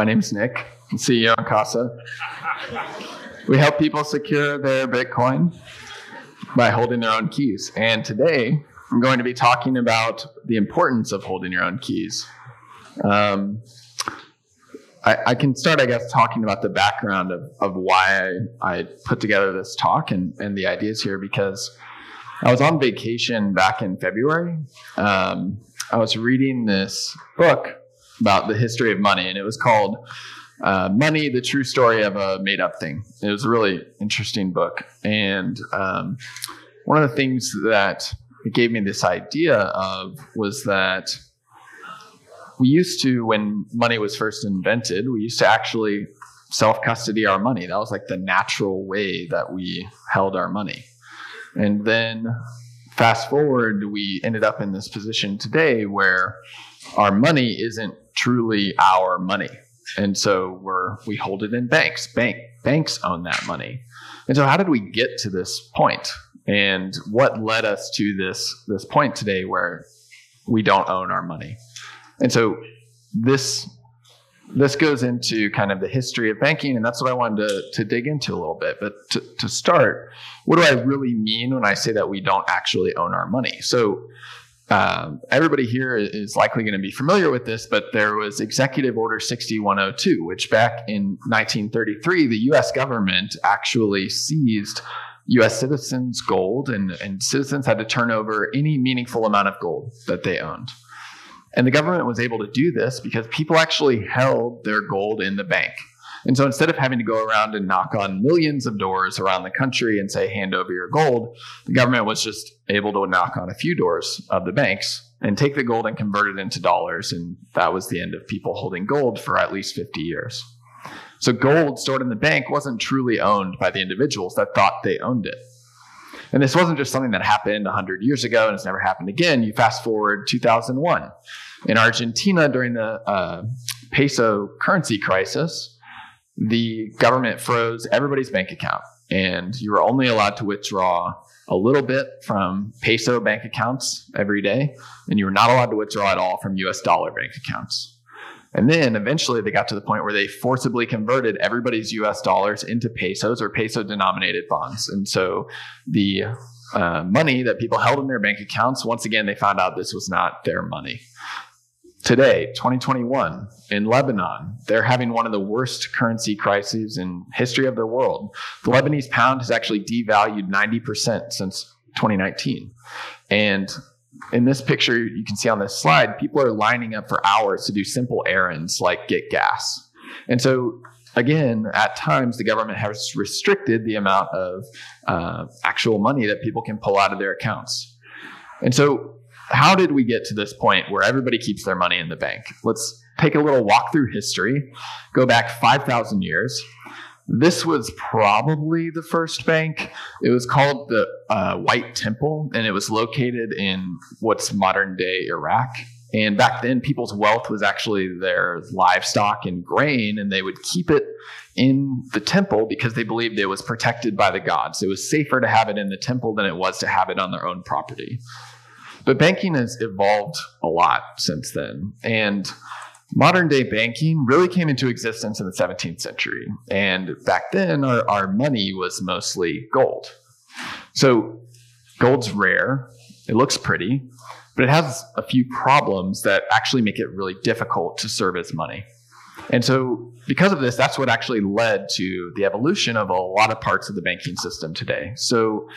My name's Nick, I'm CEO of Casa. We help people secure their Bitcoin by holding their own keys. And today, I'm going to be talking about the importance of holding your own keys. Um, I, I, can start, I guess, talking about the background of, of why I, I put together this talk and, and the ideas here because I was on vacation back in February. Um, I was reading this book about the history of money, and it was called uh, Money, the True Story of a Made Up Thing. It was a really interesting book. And um, one of the things that it gave me this idea of was that we used to, when money was first invented, we used to actually self custody our money. That was like the natural way that we held our money. And then fast forward, we ended up in this position today where our money isn't truly our money. And so we're we hold it in banks. Bank banks own that money. And so how did we get to this point? And what led us to this this point today where we don't own our money? And so this this goes into kind of the history of banking, and that's what I wanted to, to dig into a little bit. But to, to start, what do I really mean when I say that we don't actually own our money? So, um, everybody here is likely going to be familiar with this, but there was Executive Order 6102, which back in 1933, the US government actually seized US citizens' gold, and, and citizens had to turn over any meaningful amount of gold that they owned. And the government was able to do this because people actually held their gold in the bank. And so instead of having to go around and knock on millions of doors around the country and say, hand over your gold, the government was just able to knock on a few doors of the banks and take the gold and convert it into dollars. And that was the end of people holding gold for at least 50 years. So gold stored in the bank wasn't truly owned by the individuals that thought they owned it. And this wasn't just something that happened 100 years ago and it's never happened again. You fast forward 2001 in Argentina during the uh, peso currency crisis, the government froze everybody's bank account, and you were only allowed to withdraw a little bit from peso bank accounts every day, and you were not allowed to withdraw at all from US dollar bank accounts. And then eventually they got to the point where they forcibly converted everybody's US dollars into pesos or peso denominated bonds. And so the uh, money that people held in their bank accounts, once again, they found out this was not their money. Today, 2021, in Lebanon, they're having one of the worst currency crises in history of their world. The Lebanese pound has actually devalued 90% since 2019. And in this picture you can see on this slide, people are lining up for hours to do simple errands like get gas. And so, again, at times the government has restricted the amount of uh, actual money that people can pull out of their accounts. And so, how did we get to this point where everybody keeps their money in the bank? Let's take a little walk through history, go back 5,000 years. This was probably the first bank. It was called the uh, White Temple, and it was located in what's modern day Iraq. And back then, people's wealth was actually their livestock and grain, and they would keep it in the temple because they believed it was protected by the gods. It was safer to have it in the temple than it was to have it on their own property. But banking has evolved a lot since then. And modern day banking really came into existence in the 17th century. And back then, our, our money was mostly gold. So gold's rare, it looks pretty, but it has a few problems that actually make it really difficult to serve as money. And so, because of this, that's what actually led to the evolution of a lot of parts of the banking system today. So,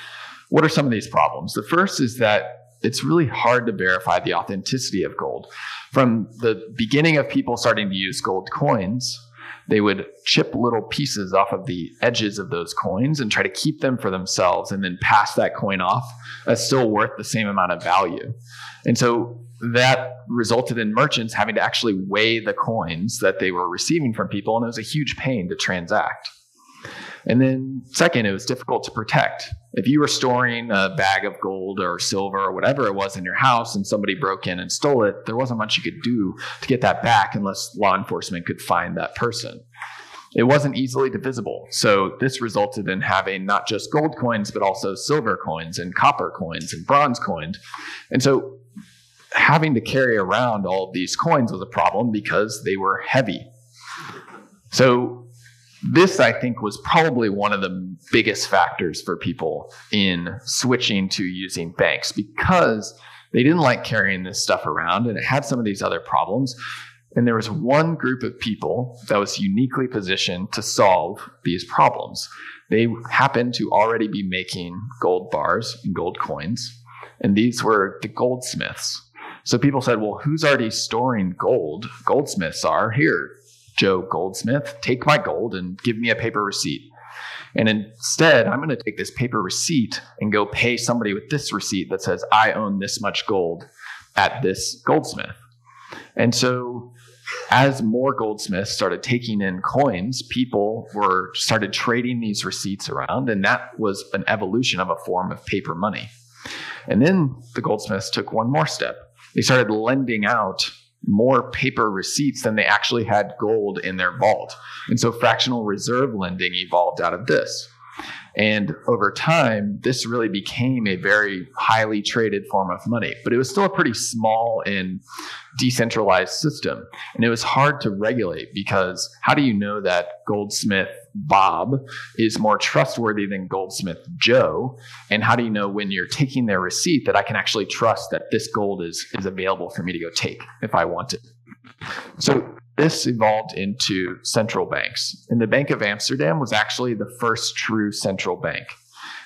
what are some of these problems? The first is that it's really hard to verify the authenticity of gold. From the beginning of people starting to use gold coins, they would chip little pieces off of the edges of those coins and try to keep them for themselves and then pass that coin off as still worth the same amount of value. And so that resulted in merchants having to actually weigh the coins that they were receiving from people, and it was a huge pain to transact. And then, second, it was difficult to protect. If you were storing a bag of gold or silver or whatever it was in your house and somebody broke in and stole it, there wasn't much you could do to get that back unless law enforcement could find that person. It wasn't easily divisible. So, this resulted in having not just gold coins, but also silver coins and copper coins and bronze coins. And so, having to carry around all of these coins was a problem because they were heavy So, this I think was probably one of the biggest factors for people in switching to using banks because they didn't like carrying this stuff around and it had some of these other problems. And there was one group of people that was uniquely positioned to solve these problems. They happened to already be making gold bars and gold coins, and these were the goldsmiths. So people said, well, who's already storing gold? Goldsmiths are here. Joe Goldsmith, take my gold and give me a paper receipt. And instead, I'm going to take this paper receipt and go pay somebody with this receipt that says, I own this much gold at this goldsmith. And so as more goldsmiths started taking in coins, people were started trading these receipts around, and that was an evolution of a form of paper money. And then the goldsmiths took one more step. They started lending out more paper receipts than they actually had gold in their vault. And so fractional reserve lending evolved out of this. And over time, this really became a very highly traded form of money, but it was still a pretty small and decentralized system. And it was hard to regulate because how do you know that Goldsmith Bob is more trustworthy than Goldsmith Joe? And how do you know when you're taking their receipt that I can actually trust that this gold is, is available for me to go take if I want it? So this evolved into central banks. And the Bank of Amsterdam was actually the first true central bank.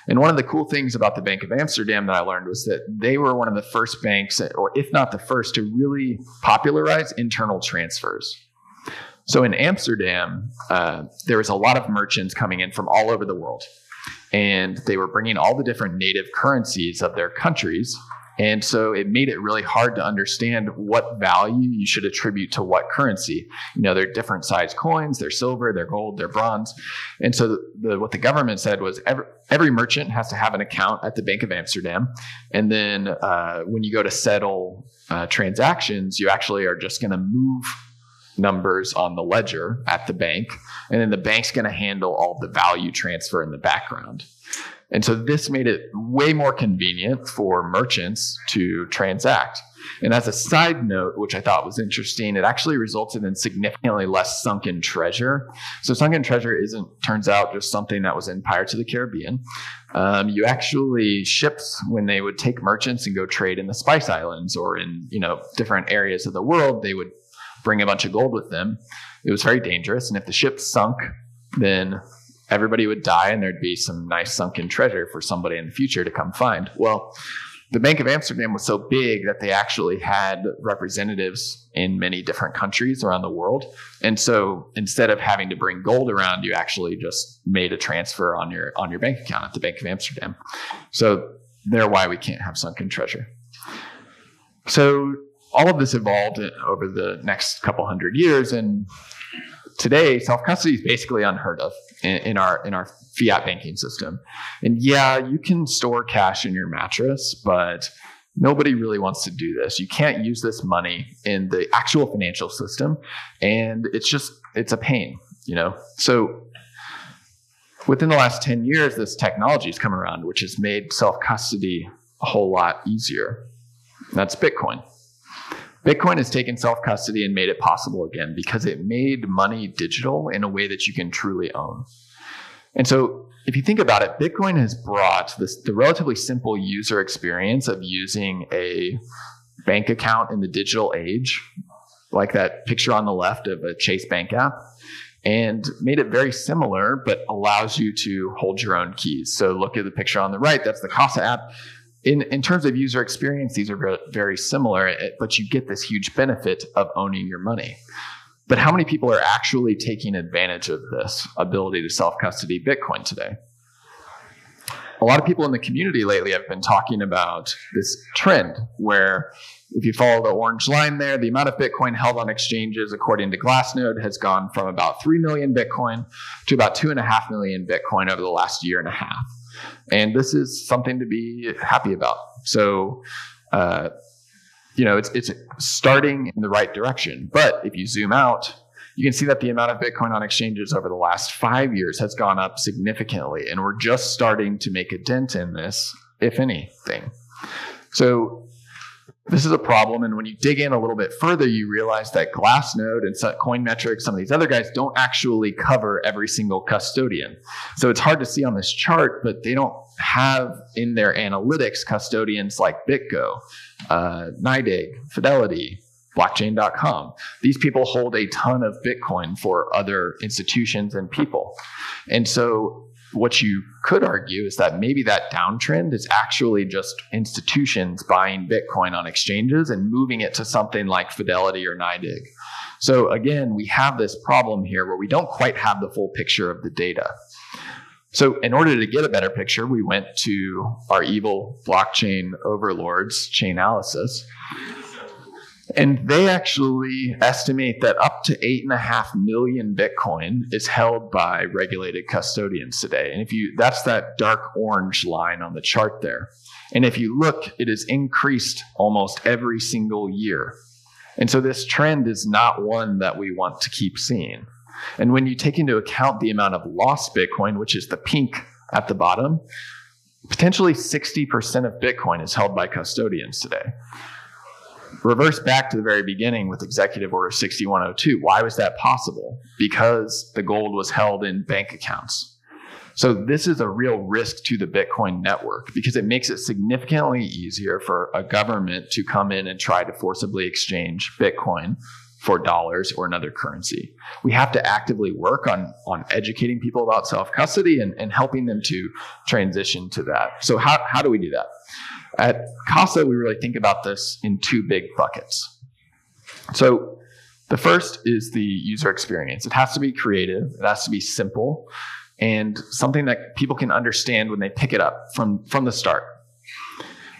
And one of the cool things about the Bank of Amsterdam that I learned was that they were one of the first banks, or if not the first, to really popularize internal transfers. So in Amsterdam, uh, there was a lot of merchants coming in from all over the world. And they were bringing all the different native currencies of their countries and so it made it really hard to understand what value you should attribute to what currency. You know, they're different size coins, they're silver, they're gold, they're bronze. And so the, the, what the government said was every, every merchant has to have an account at the Bank of Amsterdam. And then uh, when you go to settle uh, transactions, you actually are just going to move numbers on the ledger at the bank. And then the bank's going to handle all the value transfer in the background. And so this made it way more convenient for merchants to transact. And as a side note, which I thought was interesting, it actually resulted in significantly less sunken treasure. So sunken treasure isn't, turns out, just something that was in Pirates of the Caribbean. Um, you actually ships when they would take merchants and go trade in the Spice Islands or in you know different areas of the world, they would bring a bunch of gold with them. It was very dangerous, and if the ship sunk, then everybody would die and there'd be some nice sunken treasure for somebody in the future to come find. Well, the Bank of Amsterdam was so big that they actually had representatives in many different countries around the world. And so instead of having to bring gold around, you actually just made a transfer on your on your bank account at the Bank of Amsterdam. So they're why we can't have sunken treasure. So all of this evolved over the next couple hundred years and today self custody is basically unheard of in, in, our in our fiat banking system. And yeah, you can store cash in your mattress, but nobody really wants to do this. You can't use this money in the actual financial system, and it's just it's a pain, you know. So within the last 10 years this technology has come around which has made self custody a whole lot easier. That's Bitcoin. Bitcoin has taken self custody and made it possible again because it made money digital in a way that you can truly own. And so, if you think about it, Bitcoin has brought this, the relatively simple user experience of using a bank account in the digital age, like that picture on the left of a Chase Bank app, and made it very similar, but allows you to hold your own keys. So, look at the picture on the right, that's the Casa app in, in terms of user experience, these are very similar, eh, but you get this huge benefit of owning your money. But how many people are actually taking advantage of this ability to self custody Bitcoin today? A lot of people in the community lately have been talking about this trend where if you follow the orange line there, the amount of Bitcoin held on exchanges, according to Glassnode, has gone from about 3 million Bitcoin to about 2.5 million Bitcoin over the last year and a half. And this is something to be happy about. So, uh, you know, it's, it's starting in the right direction. But if you zoom out, you can see that the amount of Bitcoin on exchanges over the last five years has gone up significantly. And we're just starting to make a dent in this, if anything. So this is a problem. And when you dig in a little bit further, you realize that Glassnode and Coinmetrics, some of these other guys don't actually cover every single custodian. So it's hard to see on this chart, but they don't have in their analytics custodians like BitGo, uh, NYDIG, Fidelity, blockchain.com. These people hold a ton of Bitcoin for other institutions and people. And so what you could argue is that maybe that downtrend is actually just institutions buying Bitcoin on exchanges and moving it to something like Fidelity or NYDIG. So again, we have this problem here where we don't quite have the full picture of the data. So in order to get a better picture, we went to our evil blockchain overlords, Chainalysis, and they actually estimate that up to eight and a half million Bitcoin is held by regulated custodians today. And if you, that's that dark orange line on the chart there. And if you look, it has increased almost every single year. And so this trend is not one that we want to keep seeing. And when you take into account the amount of lost Bitcoin, which is the pink at the bottom, potentially 60% of Bitcoin is held by custodians today reverse back to the very beginning with Executive Order 6102. Why was that possible? Because the gold was held in bank accounts. So this is a real risk to the Bitcoin network because it makes it significantly easier for a government to come in and try to forcibly exchange Bitcoin for dollars or another currency. We have to actively work on, on educating people about self custody and, and helping them to transition to that. So, how, how do we do that? At Casa, we really think about this in two big buckets. So, the first is the user experience. It has to be creative, it has to be simple, and something that people can understand when they pick it up from, from the start.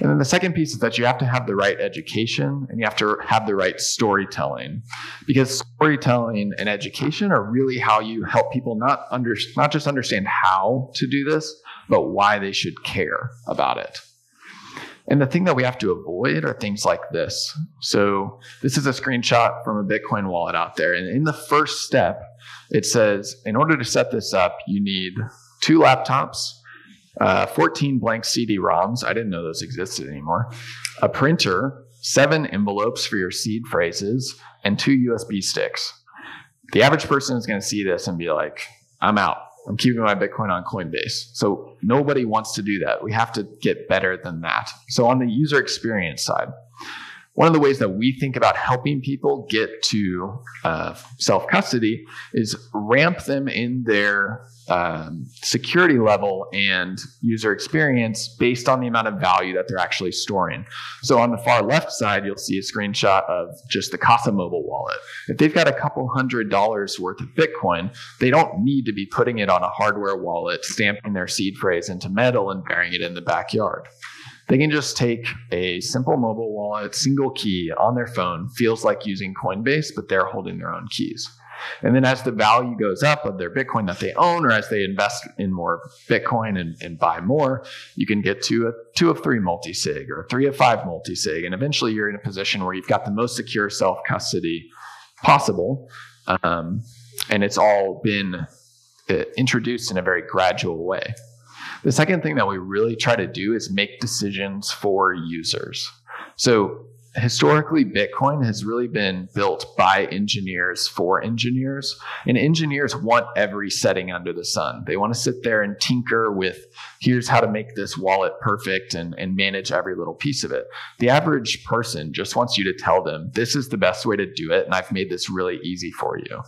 And then the second piece is that you have to have the right education and you have to have the right storytelling. Because storytelling and education are really how you help people not under, not just understand how to do this, but why they should care about it. And the thing that we have to avoid are things like this. So this is a screenshot from a Bitcoin wallet out there. And in the first step, it says, in order to set this up, you need two laptops, uh, 14 blank CD-ROMs. I didn't know those existed anymore. A printer, seven envelopes for your seed phrases, and two USB sticks. The average person is going to see this and be like, I'm out. I'm keeping my Bitcoin on Coinbase. So nobody wants to do that. We have to get better than that. So on the user experience side, one of the ways that we think about helping people get to uh, self custody is ramp them in their um, security level and user experience based on the amount of value that they're actually storing. So on the far left side, you'll see a screenshot of just the Casa mobile wallet. If they've got a couple hundred dollars worth of Bitcoin, they don't need to be putting it on a hardware wallet, stamping their seed phrase into metal and burying it in the backyard. They can just take a simple mobile wallet, single key on their phone, feels like using Coinbase, but they're holding their own keys. And then as the value goes up of their Bitcoin that they own, or as they invest in more Bitcoin and, and buy more, you can get to a two of three multi sig or three of five multi sig. And eventually you're in a position where you've got the most secure self custody possible. Um, and it's all been uh, introduced in a very gradual way. The second thing that we really try to do is make decisions for users. So historically, Bitcoin has really been built by engineers for engineers. And engineers want every setting under the sun. They want to sit there and tinker with here's how to make this wallet perfect and, and manage every little piece of it. The average person just wants you to tell them this is the best way to do it. And I've made this really easy for you.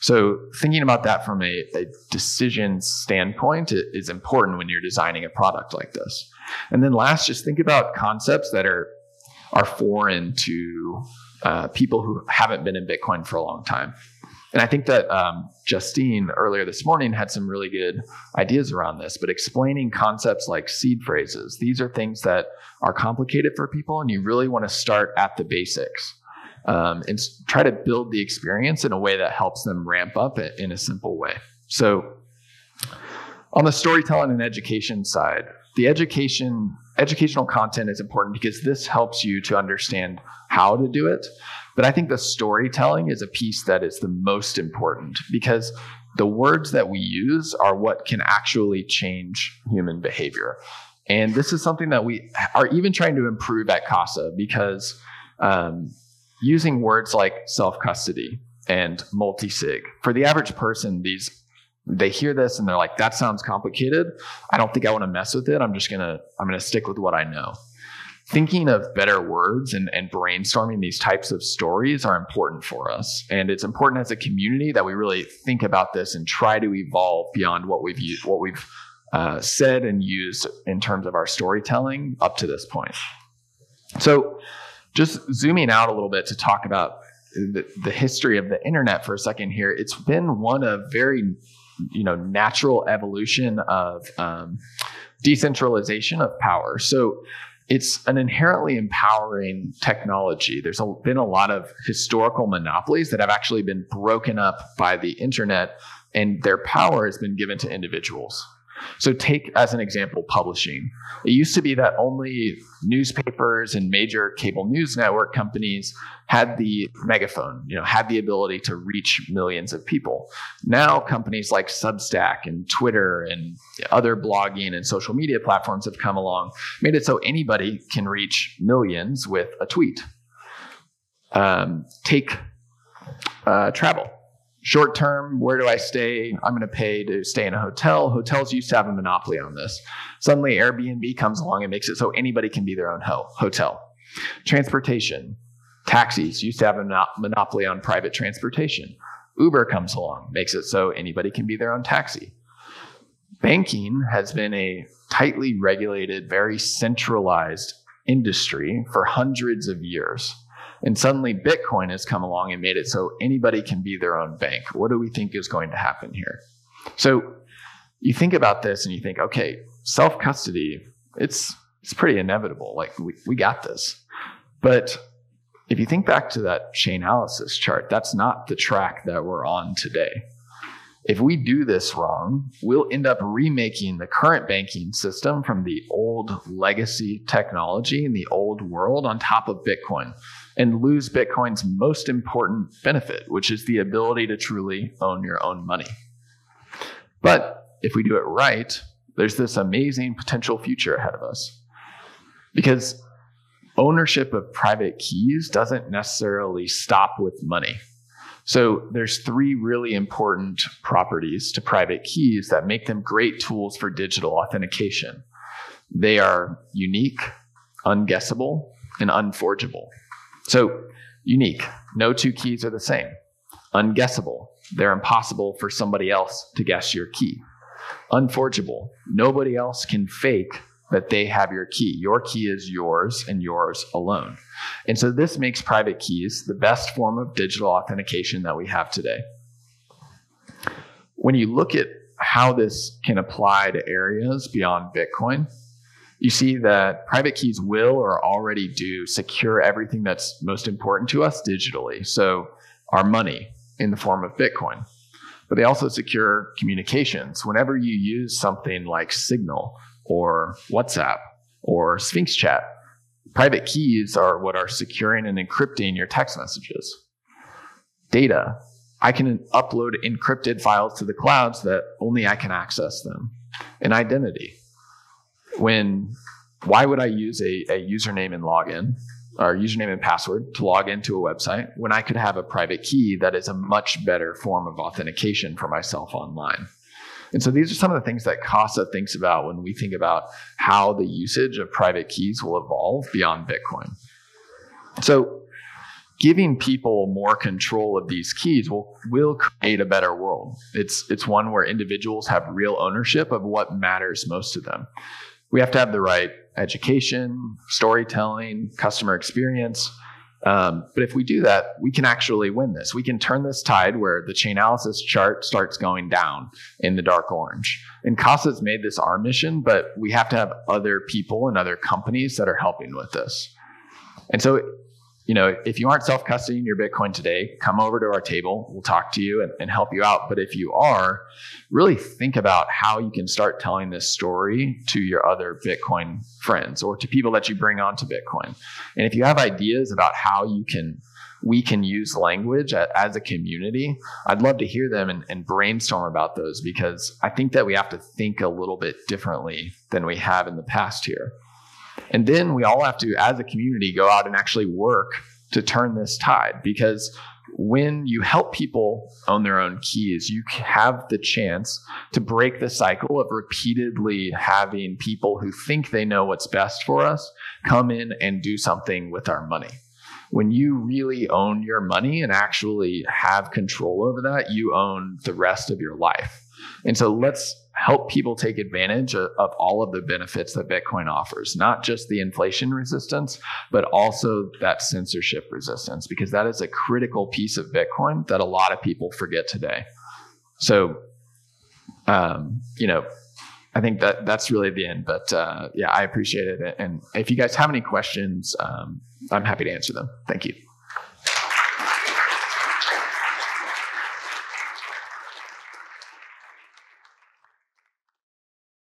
So thinking about that from a, a decision standpoint is important when you're designing a product like this. And then last, just think about concepts that are are foreign to uh, people who haven't been in Bitcoin for a long time. And I think that um, Justine earlier this morning had some really good ideas around this, but explaining concepts like seed phrases, these are things that are complicated for people, and you really want to start at the basics um, and try to build the experience in a way that helps them ramp up it in a simple way. So, on the storytelling and education side, the education educational content is important because this helps you to understand how to do it. But I think the storytelling is a piece that is the most important because the words that we use are what can actually change human behavior. And this is something that we are even trying to improve at CASA because um, using words like self custody and multi sig for the average person, these they hear this and they're like, "That sounds complicated. I don't think I want to mess with it. I'm just gonna I'm gonna stick with what I know." Thinking of better words and, and brainstorming these types of stories are important for us. And it's important as a community that we really think about this and try to evolve beyond what we've used, what we've uh, said and used in terms of our storytelling up to this point. So, just zooming out a little bit to talk about the, the history of the internet for a second here, it's been one of very, you know, natural evolution of um, decentralization of power. So, it's an inherently empowering technology. There's a, been a lot of historical monopolies that have actually been broken up by the internet, and their power has been given to individuals. So, take as an example publishing. It used to be that only newspapers and major cable news network companies had the megaphone, you know, had the ability to reach millions of people. Now, companies like Substack and Twitter and other blogging and social media platforms have come along, made it so anybody can reach millions with a tweet. Um, take uh, travel short term, where do I stay? I'm going to pay to stay in a hotel. Hotels used to have a monopoly on this. Suddenly, Airbnb comes along and makes it so anybody can be their own ho- hotel. Transportation, taxis used to have a monopoly on private transportation. Uber comes along, makes it so anybody can be their own taxi. Banking has been a tightly regulated, very centralized industry for hundreds of years. And suddenly Bitcoin has come along and made it so anybody can be their own bank. What do we think is going to happen here? So you think about this and you think, okay, self custody, it's it's pretty inevitable. Like we, we got this. But if you think back to that Chainalysis chart, that's not the track that we're on today. If we do this wrong, we'll end up remaking the current banking system from the old legacy technology in the old world on top of Bitcoin and lose Bitcoin's most important benefit, which is the ability to truly own your own money. But if we do it right, there's this amazing potential future ahead of us. Because ownership of private keys doesn't necessarily stop with money. So there's three really important properties to private keys that make them great tools for digital authentication. They are unique, unguessable, and unforgeable. So, unique. No two keys are the same. Unguessable. They're impossible for somebody else to guess your key. Unforgeable. Nobody else can fake that they have your key. Your key is yours and yours alone. And so this makes private keys the best form of digital authentication that we have today. When you look at how this can apply to areas beyond Bitcoin, you see that private keys will or already do secure everything that's most important to us digitally. So, our money in the form of Bitcoin. But they also secure communications. Whenever you use something like Signal or WhatsApp or Sphinx Chat, private keys are what are securing and encrypting your text messages. Data. I can upload encrypted files to the clouds that only I can access them. And identity when why would I use a, a username and login or username and password to log into a website when I could have a private key that is a much better form of authentication for myself online? And so these are some of the things that CASA thinks about when we think about how the usage of private keys will evolve beyond Bitcoin. So giving people more control of these keys will, will create a better world. It's, it's one where individuals have real ownership of what matters most to them we have to have the right education, storytelling, customer experience. Um, but if we do that, we can actually win this. We can turn this tide where the Chainalysis chart starts going down in the dark orange. And CASA's made this our mission, but we have to have other people and other companies that are helping with this. And so you know, if you aren't self custodying your Bitcoin today, come over to our table. We'll talk to you and, and, help you out. But if you are, really think about how you can start telling this story to your other Bitcoin friends or to people that you bring onto Bitcoin. And if you have ideas about how you can we can use language as a community, I'd love to hear them and, and, brainstorm about those because I think that we have to think a little bit differently than we have in the past here. And then we all have to, as a community, go out and actually work to turn this tide because when you help people own their own keys, you have the chance to break the cycle of repeatedly having people who think they know what's best for us come in and do something with our money. When you really own your money and actually have control over that, you own the rest of your life. And so let's help people take advantage of, of, all of the benefits that Bitcoin offers, not just the inflation resistance, but also that censorship resistance, because that is a critical piece of Bitcoin that a lot of people forget today. So, um, you know, I think that that's really the end. But uh, yeah, I appreciate it. And if you guys have any questions, um, I'm happy to answer them. Thank you.